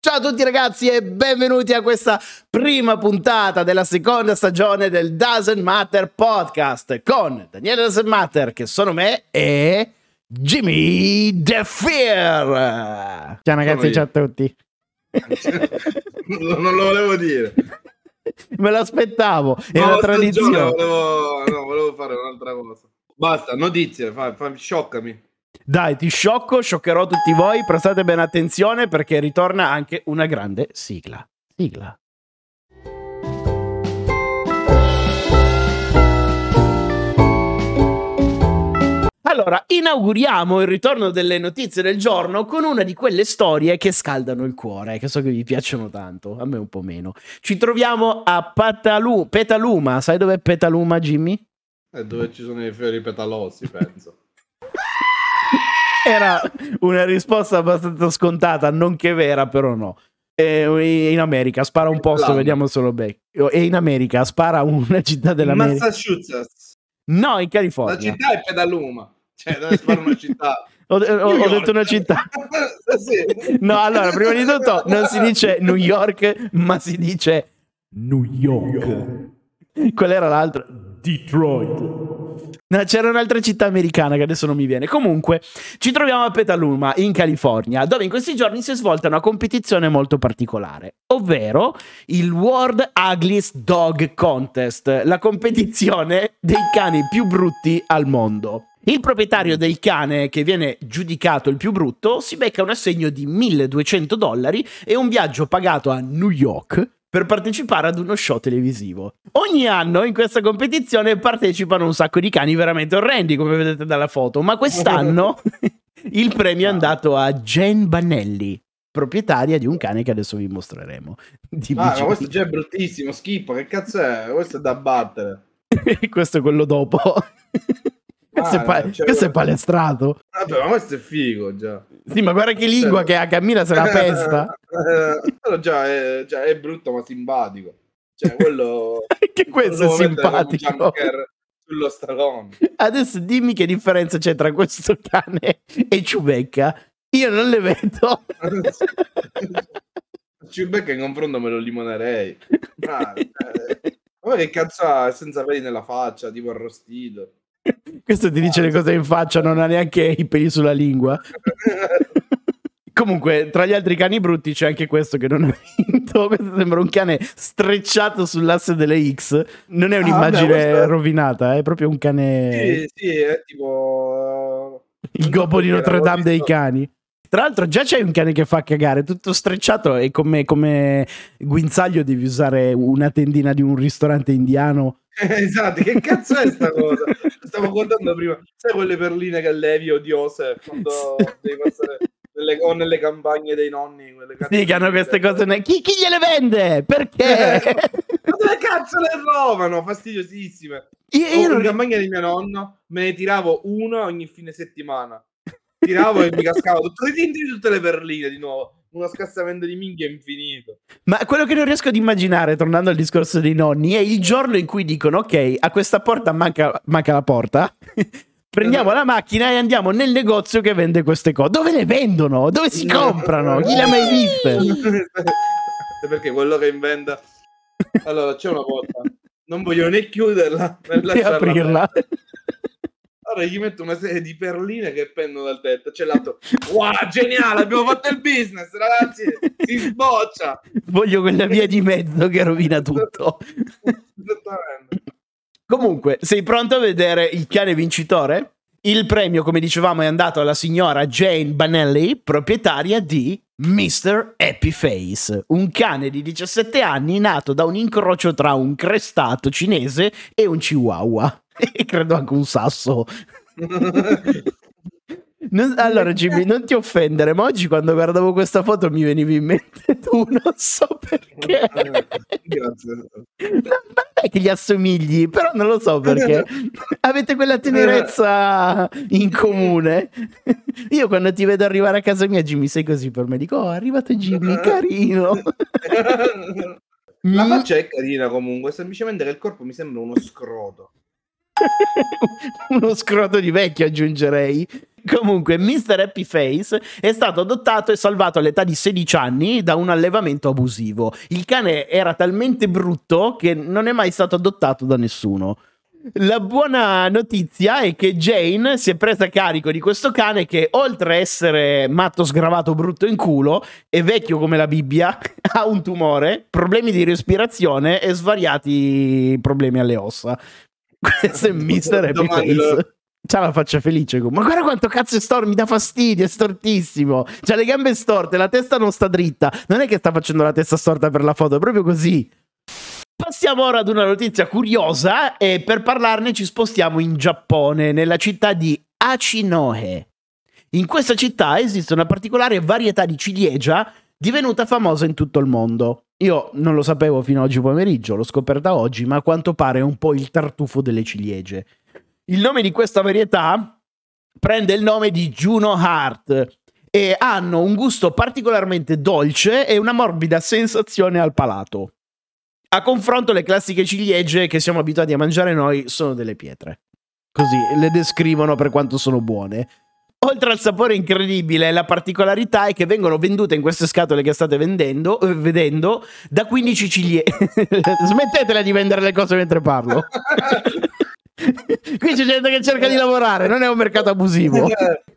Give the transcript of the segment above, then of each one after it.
Ciao a tutti ragazzi e benvenuti a questa prima puntata della seconda stagione del Doesn't Matter podcast con Daniele Doesn't Matter che sono me e Jimmy The Fear. Ciao ragazzi, ciao a tutti. non lo volevo dire. Me lo aspettavo, è No, una tradizione. Volevo, no, volevo fare un'altra cosa. Basta, notizie, fai, fai, scioccami. Dai, ti sciocco, scioccherò tutti voi, prestate bene attenzione perché ritorna anche una grande sigla. Sigla. Allora, inauguriamo il ritorno delle notizie del giorno con una di quelle storie che scaldano il cuore, che so che vi piacciono tanto, a me un po' meno. Ci troviamo a Patalu- Petaluma, sai dov'è Petaluma, Jimmy? È dove ci sono i fiori petalosi, penso. Era una risposta abbastanza scontata, non che vera, però no. Eh, in America, spara un posto, L'anno. vediamo solo Beck. E in America, spara una città dell'America. Massachusetts. No, in La California. città è Pedaluma. Cioè, dove spara una città. Ho, ho- ho detto una città. sì. No, allora, prima di tutto non si dice New York, ma si dice New York. Qual era l'altra? Detroit. No, c'era un'altra città americana che adesso non mi viene. Comunque, ci troviamo a Petaluma, in California, dove in questi giorni si è svolta una competizione molto particolare, ovvero il World Ugliest Dog Contest, la competizione dei cani più brutti al mondo. Il proprietario del cane che viene giudicato il più brutto si becca un assegno di 1200 dollari e un viaggio pagato a New York per partecipare ad uno show televisivo. Ogni anno in questa competizione partecipano un sacco di cani veramente orrendi, come vedete dalla foto, ma quest'anno il premio è andato a Jane Banelli, proprietaria di un cane che adesso vi mostreremo. Ah, ma questo già è bruttissimo, schippo, che cazzo è? Questo è da battere. questo è quello dopo. Questo, è, Ah, pa- cioè- questo è palestrato. Vabbè, ma questo è figo già. Sì, ma guarda che lingua che ha, cammina se la pesta. Eh, già è, già è brutto ma simpatico. Cioè, quello... che questo è simpatico. Sullo stallone. Adesso dimmi che differenza c'è tra questo cane e Ciubecca. Io non le vedo. Chewbacca in confronto me lo limonerei. Ma, eh, ma che cazzo ha senza peli nella faccia, tipo arrostito. Questo ti dice le cose in faccia, non ha neanche i peli sulla lingua. Comunque, tra gli altri cani brutti c'è anche questo che non ha vinto. Questo sembra un cane strecciato sull'asse delle X. Non è un'immagine Ah, vabbè, questo- rovinata, è proprio un cane. Sì, sì, è tipo... Il non so gobbo di Notre Dame dei cani. Tra l'altro, già c'è un cane che fa cagare, tutto strecciato e come, come guinzaglio devi usare una tendina di un ristorante indiano. esatto, che cazzo è sta cosa? Stavo guardando prima, sai quelle perline che levi odiose quando devi passare nelle, o nelle campagne dei nonni? Sì, che hanno queste cose. ne- Chi, chi gliele vende? Perché? Ma dove cazzo le trovano? Fastidiosissime. io, Io in campagna di mio nonno me ne tiravo una ogni fine settimana. Tiravo e mi cascavo tutto, tutte le perline di nuovo. Uno scassamento di minchia infinito. Ma quello che non riesco ad immaginare, tornando al discorso dei nonni, è il giorno in cui dicono: Ok, a questa porta manca, manca la porta. Prendiamo la macchina e andiamo nel negozio che vende queste cose. Dove le vendono? Dove si comprano? Chi le ha mai viste? Perché quello che inventa. Allora, c'è una porta. Non voglio né chiuderla né aprirla. Allora gli metto una serie di perline che pendono dal tetto. C'è l'altro. Wow, geniale, abbiamo fatto il business, ragazzi. Si sboccia. Voglio quella via di mezzo che rovina tutto. Esattamente. Comunque, sei pronto a vedere il cane vincitore? Il premio, come dicevamo, è andato alla signora Jane Banelli, proprietaria di Mr. Happy Face, un cane di 17 anni nato da un incrocio tra un crestato cinese e un chihuahua. E credo anche un sasso. Non- allora, Jimmy, non ti offendere, ma oggi quando guardavo questa foto mi venivi in mente tu, non so perché. Grazie. No, non è che gli assomigli, però non lo so perché. Avete quella tenerezza in comune. Io quando ti vedo arrivare a casa mia, Jimmy, sei così per me. Dico, oh, è arrivato Jimmy, carino. La faccia è carina comunque, semplicemente che il corpo mi sembra uno scroto. Uno scroto di vecchio aggiungerei. Comunque, Mr. Happy Face è stato adottato e salvato all'età di 16 anni da un allevamento abusivo. Il cane era talmente brutto che non è mai stato adottato da nessuno. La buona notizia è che Jane si è presa carico di questo cane che, oltre a essere matto sgravato brutto in culo, è vecchio come la Bibbia, ha un tumore, problemi di respirazione e svariati problemi alle ossa. Questo è Mr. Happy Domani lo- Face. C'ha la faccia felice. Ma guarda quanto cazzo è storto, mi dà fastidio, è stortissimo. C'ha le gambe storte, la testa non sta dritta. Non è che sta facendo la testa storta per la foto, è proprio così. Passiamo ora ad una notizia curiosa e per parlarne ci spostiamo in Giappone, nella città di Achinohe. In questa città esiste una particolare varietà di ciliegia divenuta famosa in tutto il mondo. Io non lo sapevo fino a oggi pomeriggio, l'ho scoperta oggi, ma a quanto pare è un po' il tartufo delle ciliegie. Il nome di questa varietà prende il nome di Juno Heart e hanno un gusto particolarmente dolce e una morbida sensazione al palato. A confronto le classiche ciliegie che siamo abituati a mangiare noi sono delle pietre. Così le descrivono per quanto sono buone. Oltre al sapore incredibile, la particolarità è che vengono vendute in queste scatole che state vendendo, eh, vedendo da 15 ciliegie. Smettetela di vendere le cose mentre parlo. Qui c'è gente che cerca di lavorare, non è un mercato abusivo.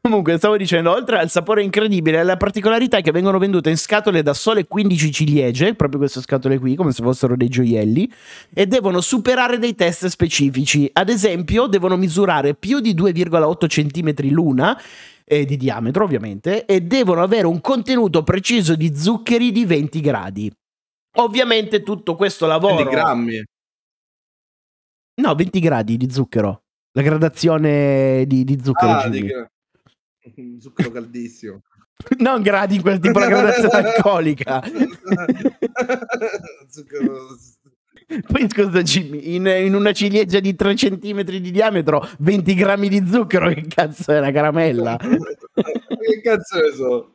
Comunque, stavo dicendo, oltre al sapore incredibile, la particolarità è che vengono vendute in scatole da sole 15 ciliegie, proprio queste scatole qui, come se fossero dei gioielli, e devono superare dei test specifici. Ad esempio, devono misurare più di 2,8 cm l'una, eh, di diametro ovviamente, e devono avere un contenuto preciso di zuccheri di 20 gradi. Ovviamente tutto questo lavoro... 20 grammi. No, 20 gradi di zucchero. La gradazione di, di zucchero. Ah, di zucchero caldissimo. Non gradi, quel tipo la gradazione alcolica. zucchero... Poi scusa Jimmy, in, in una ciliegia di 3 cm di diametro, 20 grammi di zucchero, che cazzo è una caramella? che cazzo ne so?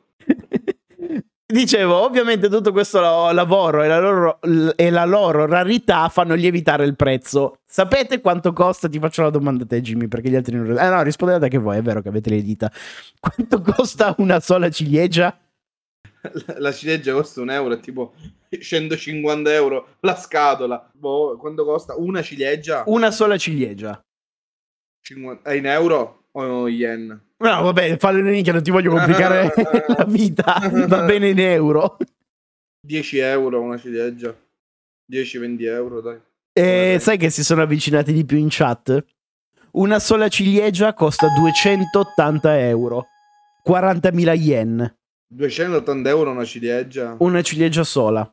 Dicevo, ovviamente tutto questo la- lavoro e la, loro, e la loro rarità fanno lievitare il prezzo. Sapete quanto costa? Ti faccio la domanda a te Jimmy, perché gli altri non... Eh no, rispondete anche voi, è vero che avete le dita. Quanto costa una sola ciliegia? La- La ciliegia costa un euro, è tipo 150 euro la scatola. Boh, quanto costa una ciliegia? Una sola ciliegia. 50 È in euro o yen? No, vabbè, fallo in minchia, non ti voglio complicare la vita. Va bene in euro. 10 euro una ciliegia. 10-20 euro, dai. E sai che si sono avvicinati di più in chat? Una sola ciliegia costa 280 euro. 40.000 yen. 280 euro una ciliegia. Una ciliegia sola.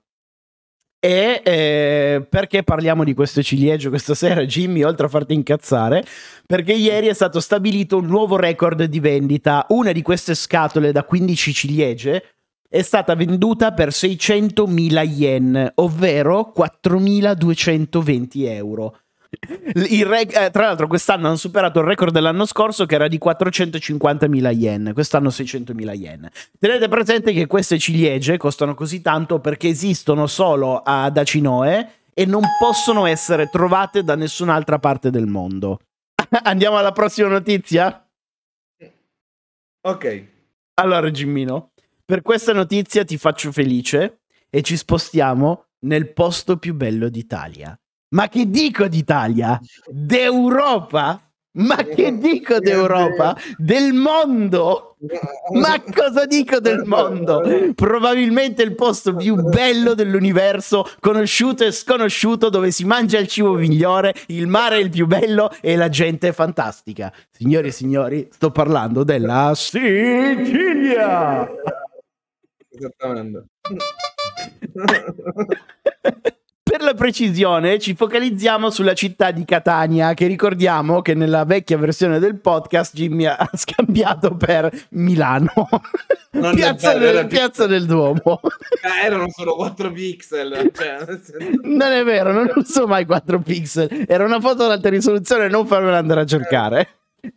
E eh, perché parliamo di queste ciliegie questa sera, Jimmy, oltre a farti incazzare? Perché ieri è stato stabilito un nuovo record di vendita. Una di queste scatole da 15 ciliegie è stata venduta per 600.000 yen, ovvero 4.220 euro. Il rec- eh, tra l'altro, quest'anno hanno superato il record dell'anno scorso che era di 450.000 yen, quest'anno 600.000 yen. Tenete presente che queste ciliegie costano così tanto perché esistono solo ad Acinoe e non possono essere trovate da nessun'altra parte del mondo. Andiamo alla prossima notizia? Ok. Allora, Gimmino, per questa notizia ti faccio felice e ci spostiamo nel posto più bello d'Italia. Ma che dico d'Italia? D'Europa? Ma che dico d'Europa? Del mondo? Ma cosa dico del mondo? Probabilmente il posto più bello dell'universo, conosciuto e sconosciuto, dove si mangia il cibo migliore, il mare è il più bello e la gente è fantastica. Signori e signori, sto parlando della Sicilia. Esattamente. Precisione ci focalizziamo sulla città di Catania, che ricordiamo che nella vecchia versione del podcast Jimmy ha scambiato per Milano, piazza, vero, del, piazza del Duomo. Eh, erano solo 4 pixel. Cioè, Non è vero, non uso mai 4 pixel. Era una foto ad alta risoluzione, non farmela andare a cercare.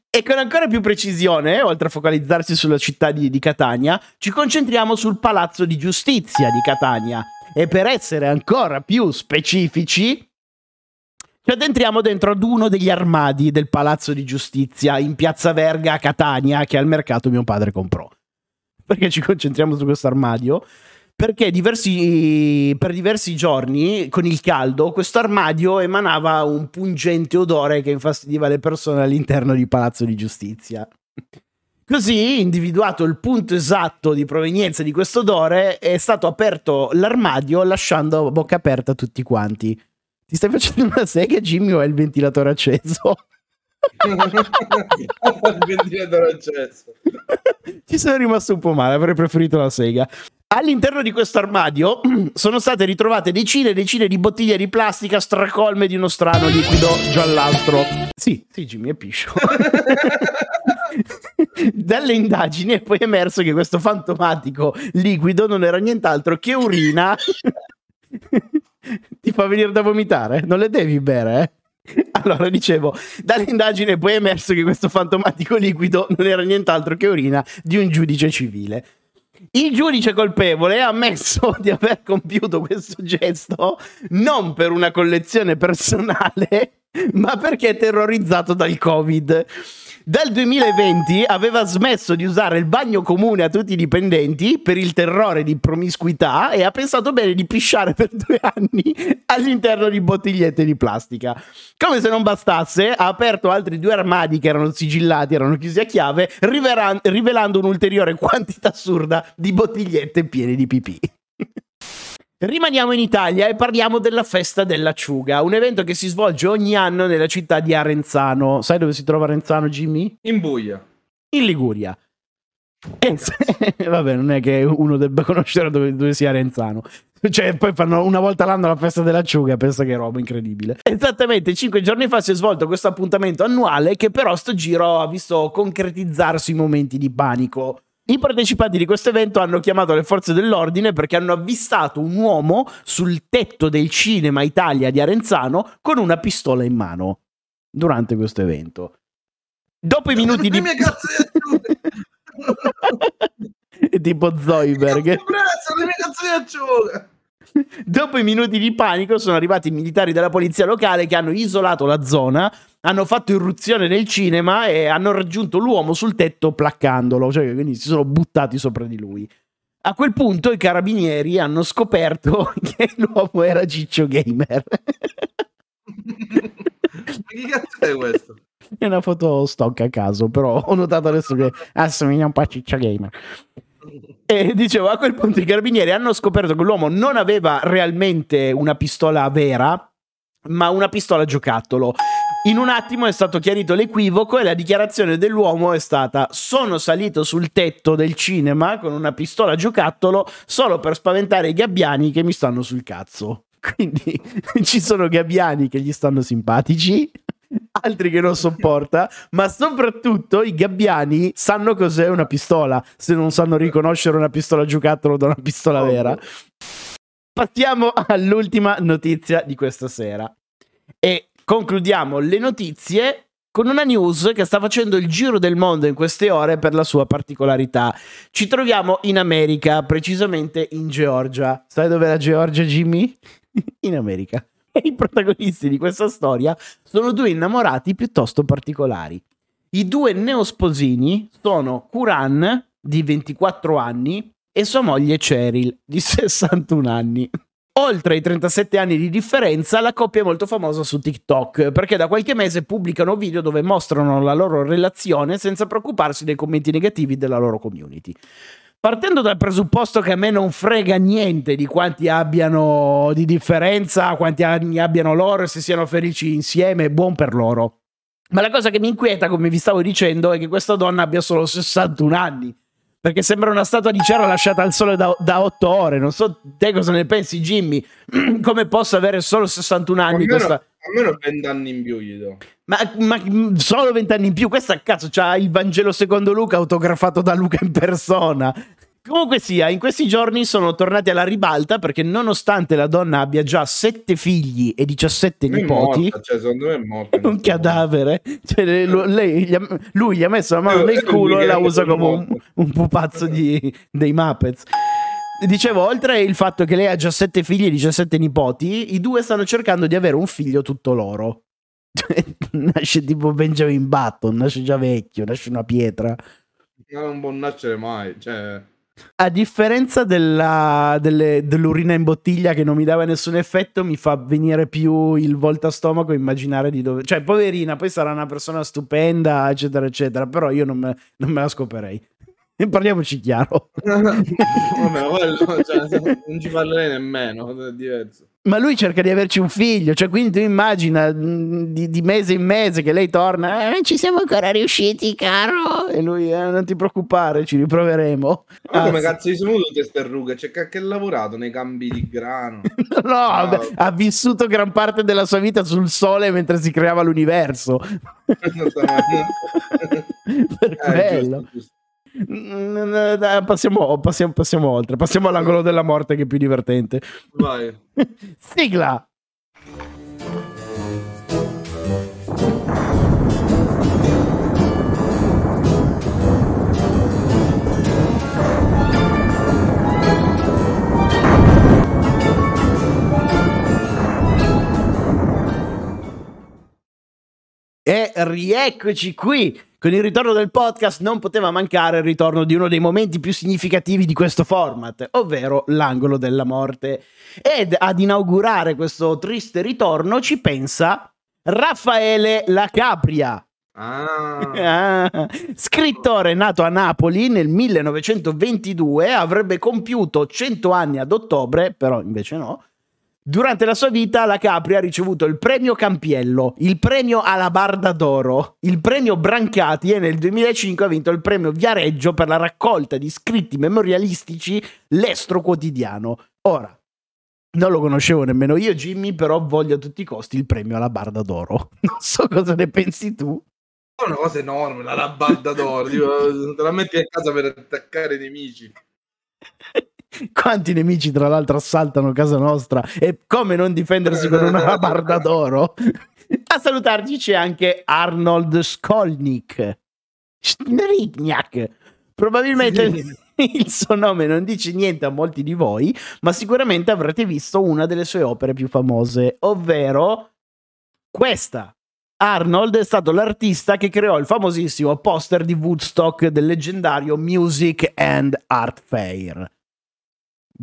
E con ancora più precisione, oltre a focalizzarsi sulla città di, di Catania, ci concentriamo sul Palazzo di Giustizia di Catania. E per essere ancora più specifici, Ci addentriamo dentro ad uno degli armadi del Palazzo di Giustizia in Piazza Verga a Catania che al mercato mio padre comprò. Perché ci concentriamo su questo armadio? Perché diversi, per diversi giorni, con il caldo, questo armadio emanava un pungente odore che infastidiva le persone all'interno di Palazzo di Giustizia. Così, individuato il punto esatto di provenienza di questo odore, è stato aperto l'armadio lasciando a bocca aperta tutti quanti. Ti stai facendo una sega, Jimmy, o è il ventilatore acceso? il ventilatore acceso. Ci sono rimasto un po' male, avrei preferito la sega. All'interno di questo armadio sono state ritrovate decine e decine di bottiglie di plastica stracolme di uno strano liquido giallastro. Sì, sì, Jimmy è piscio. Dalle indagini è poi emerso che questo fantomatico liquido non era nient'altro che urina. Ti fa venire da vomitare? Non le devi bere, eh? Allora, dicevo, dall'indagine è poi emerso che questo fantomatico liquido non era nient'altro che urina di un giudice civile. Il giudice colpevole ha ammesso di aver compiuto questo gesto non per una collezione personale, ma perché è terrorizzato dal Covid. Dal 2020 aveva smesso di usare il bagno comune a tutti i dipendenti per il terrore di promiscuità e ha pensato bene di pisciare per due anni all'interno di bottigliette di plastica. Come se non bastasse, ha aperto altri due armadi che erano sigillati, erano chiusi a chiave, rivelando un'ulteriore quantità assurda di bottigliette piene di pipì. Rimaniamo in Italia e parliamo della festa dell'acciuga, un evento che si svolge ogni anno nella città di Arenzano. Sai dove si trova Arenzano, Jimmy? In Buia. In Liguria. E vabbè, non è che uno debba conoscere dove, dove sia Arenzano. Cioè, poi fanno una volta l'anno la festa dell'acciuga, pensa che roba incredibile. Esattamente, cinque giorni fa si è svolto questo appuntamento annuale che però sto giro ha visto concretizzarsi momenti di panico. I partecipanti di questo evento hanno chiamato le forze dell'ordine perché hanno avvistato un uomo sul tetto del cinema Italia di Arenzano con una pistola in mano durante questo evento. Dopo i minuti di... tipo Zoiberg. Le mie cazzo di acciuga! Dopo i minuti di panico sono arrivati i militari della polizia locale che hanno isolato la zona, hanno fatto irruzione nel cinema e hanno raggiunto l'uomo sul tetto placcandolo, cioè quindi si sono buttati sopra di lui. A quel punto i carabinieri hanno scoperto che l'uomo era Ciccio Gamer. che cazzo è questo? È una foto stock a caso, però ho notato adesso che assomiglia un po' a Ciccio Gamer. E dicevo, a quel punto i carabinieri hanno scoperto che l'uomo non aveva realmente una pistola vera, ma una pistola giocattolo. In un attimo è stato chiarito l'equivoco e la dichiarazione dell'uomo è stata: Sono salito sul tetto del cinema con una pistola giocattolo solo per spaventare i gabbiani che mi stanno sul cazzo. Quindi ci sono gabbiani che gli stanno simpatici altri che non sopporta, ma soprattutto i gabbiani sanno cos'è una pistola, se non sanno riconoscere una pistola giocattolo da una pistola oh. vera. Passiamo all'ultima notizia di questa sera e concludiamo le notizie con una news che sta facendo il giro del mondo in queste ore per la sua particolarità. Ci troviamo in America, precisamente in Georgia. Sai dove è la Georgia, Jimmy? in America. E i protagonisti di questa storia sono due innamorati piuttosto particolari. I due neosposini sono Kuran, di 24 anni, e sua moglie Cheryl, di 61 anni. Oltre ai 37 anni di differenza, la coppia è molto famosa su TikTok perché da qualche mese pubblicano video dove mostrano la loro relazione senza preoccuparsi dei commenti negativi della loro community. Partendo dal presupposto che a me non frega niente di quanti abbiano di differenza, quanti anni abbiano loro e se siano felici insieme, buon per loro. Ma la cosa che mi inquieta, come vi stavo dicendo, è che questa donna abbia solo 61 anni. Perché sembra una statua di cera lasciata al sole da, da 8 ore. Non so te cosa ne pensi, Jimmy. come posso avere solo 61 anni? Almeno, questa... almeno 20 anni in più gli do. Ma, ma solo 20 anni in più, questa cazzo c'ha il Vangelo secondo Luca autografato da Luca in persona. Comunque sia, in questi giorni sono tornati alla ribalta perché nonostante la donna abbia già 7 figli e 17 nipoti, morta, cioè, secondo me è morta, un cadavere. Cioè, lei, gli ha, lui gli ha messo la mano nel culo e la usa come un, un pupazzo di, dei Muppets. Dicevo, oltre il fatto che lei ha già sette figli e 17 nipoti, i due stanno cercando di avere un figlio tutto loro. nasce tipo Benjamin Button, nasce già vecchio, nasce una pietra. Non può nascere mai, cioè... A differenza della, delle, dell'urina in bottiglia che non mi dava nessun effetto, mi fa venire più il volta stomaco immaginare di dove... Cioè, poverina, poi sarà una persona stupenda, eccetera, eccetera, però io non me, non me la scoperei. Parliamoci chiaro. Vabbè, quello, cioè, non ci parlerei nemmeno, è diverso. Ma lui cerca di averci un figlio, cioè quindi tu immagina di, di mese in mese che lei torna, eh, ci siamo ancora riusciti, caro. E lui, eh, non ti preoccupare, ci riproveremo. Ma come cazzo sono venute queste rughe? Cioè, che ha lavorato nei campi di grano? no, ha, ha vissuto gran parte della sua vita sul sole mentre si creava l'universo. per Eh, quello. giusto, giusto. Passiamo, passiamo, passiamo oltre, passiamo all'angolo della morte che è più divertente. Vai. Sigla! E rieccoci qui con il ritorno del podcast. Non poteva mancare il ritorno di uno dei momenti più significativi di questo format, ovvero l'angolo della morte. Ed ad inaugurare questo triste ritorno ci pensa Raffaele La Capria. Ah, Ah, scrittore nato a Napoli nel 1922, avrebbe compiuto 100 anni ad ottobre, però invece no. Durante la sua vita la Capri ha ricevuto il premio Campiello, il premio Alabarda d'Oro, il premio Brancati e nel 2005 ha vinto il premio Viareggio per la raccolta di scritti memorialistici L'Estro Quotidiano. Ora, non lo conoscevo nemmeno io Jimmy, però voglio a tutti i costi il premio Alabarda d'Oro. Non so cosa ne pensi tu. è una cosa enorme, la labarda d'oro. tipo, te la metti a casa per attaccare i nemici. Quanti nemici, tra l'altro, assaltano casa nostra e come non difendersi con una labarda d'oro? A salutarci c'è anche Arnold Skolnik. Strignac. Probabilmente il suo nome non dice niente a molti di voi, ma sicuramente avrete visto una delle sue opere più famose, ovvero questa. Arnold è stato l'artista che creò il famosissimo poster di Woodstock del leggendario Music and Art Fair.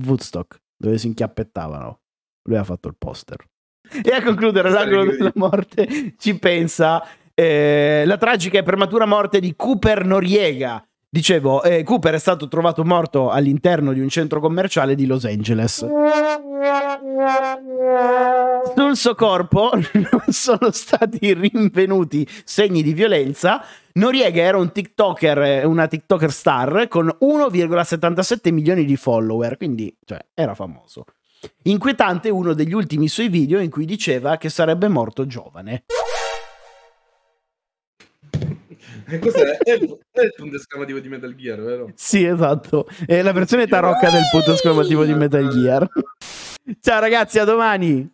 Woodstock, dove si inchiappettavano. Lui ha fatto il poster. E a concludere l'angolo della morte ci pensa eh, la tragica e prematura morte di Cooper Noriega. Dicevo, eh, Cooper è stato trovato morto all'interno di un centro commerciale di Los Angeles. Sul suo corpo non sono stati rinvenuti segni di violenza. Noriega era un TikToker, eh, una TikToker star con 1,77 milioni di follower, quindi cioè, era famoso. Inquietante uno degli ultimi suoi video in cui diceva che sarebbe morto giovane. E Cos'è? È il, è il punto esclamativo di Metal Gear, vero? Sì, esatto. È la versione tarocca del punto esclamativo di Metal Gear. Ciao ragazzi, a domani.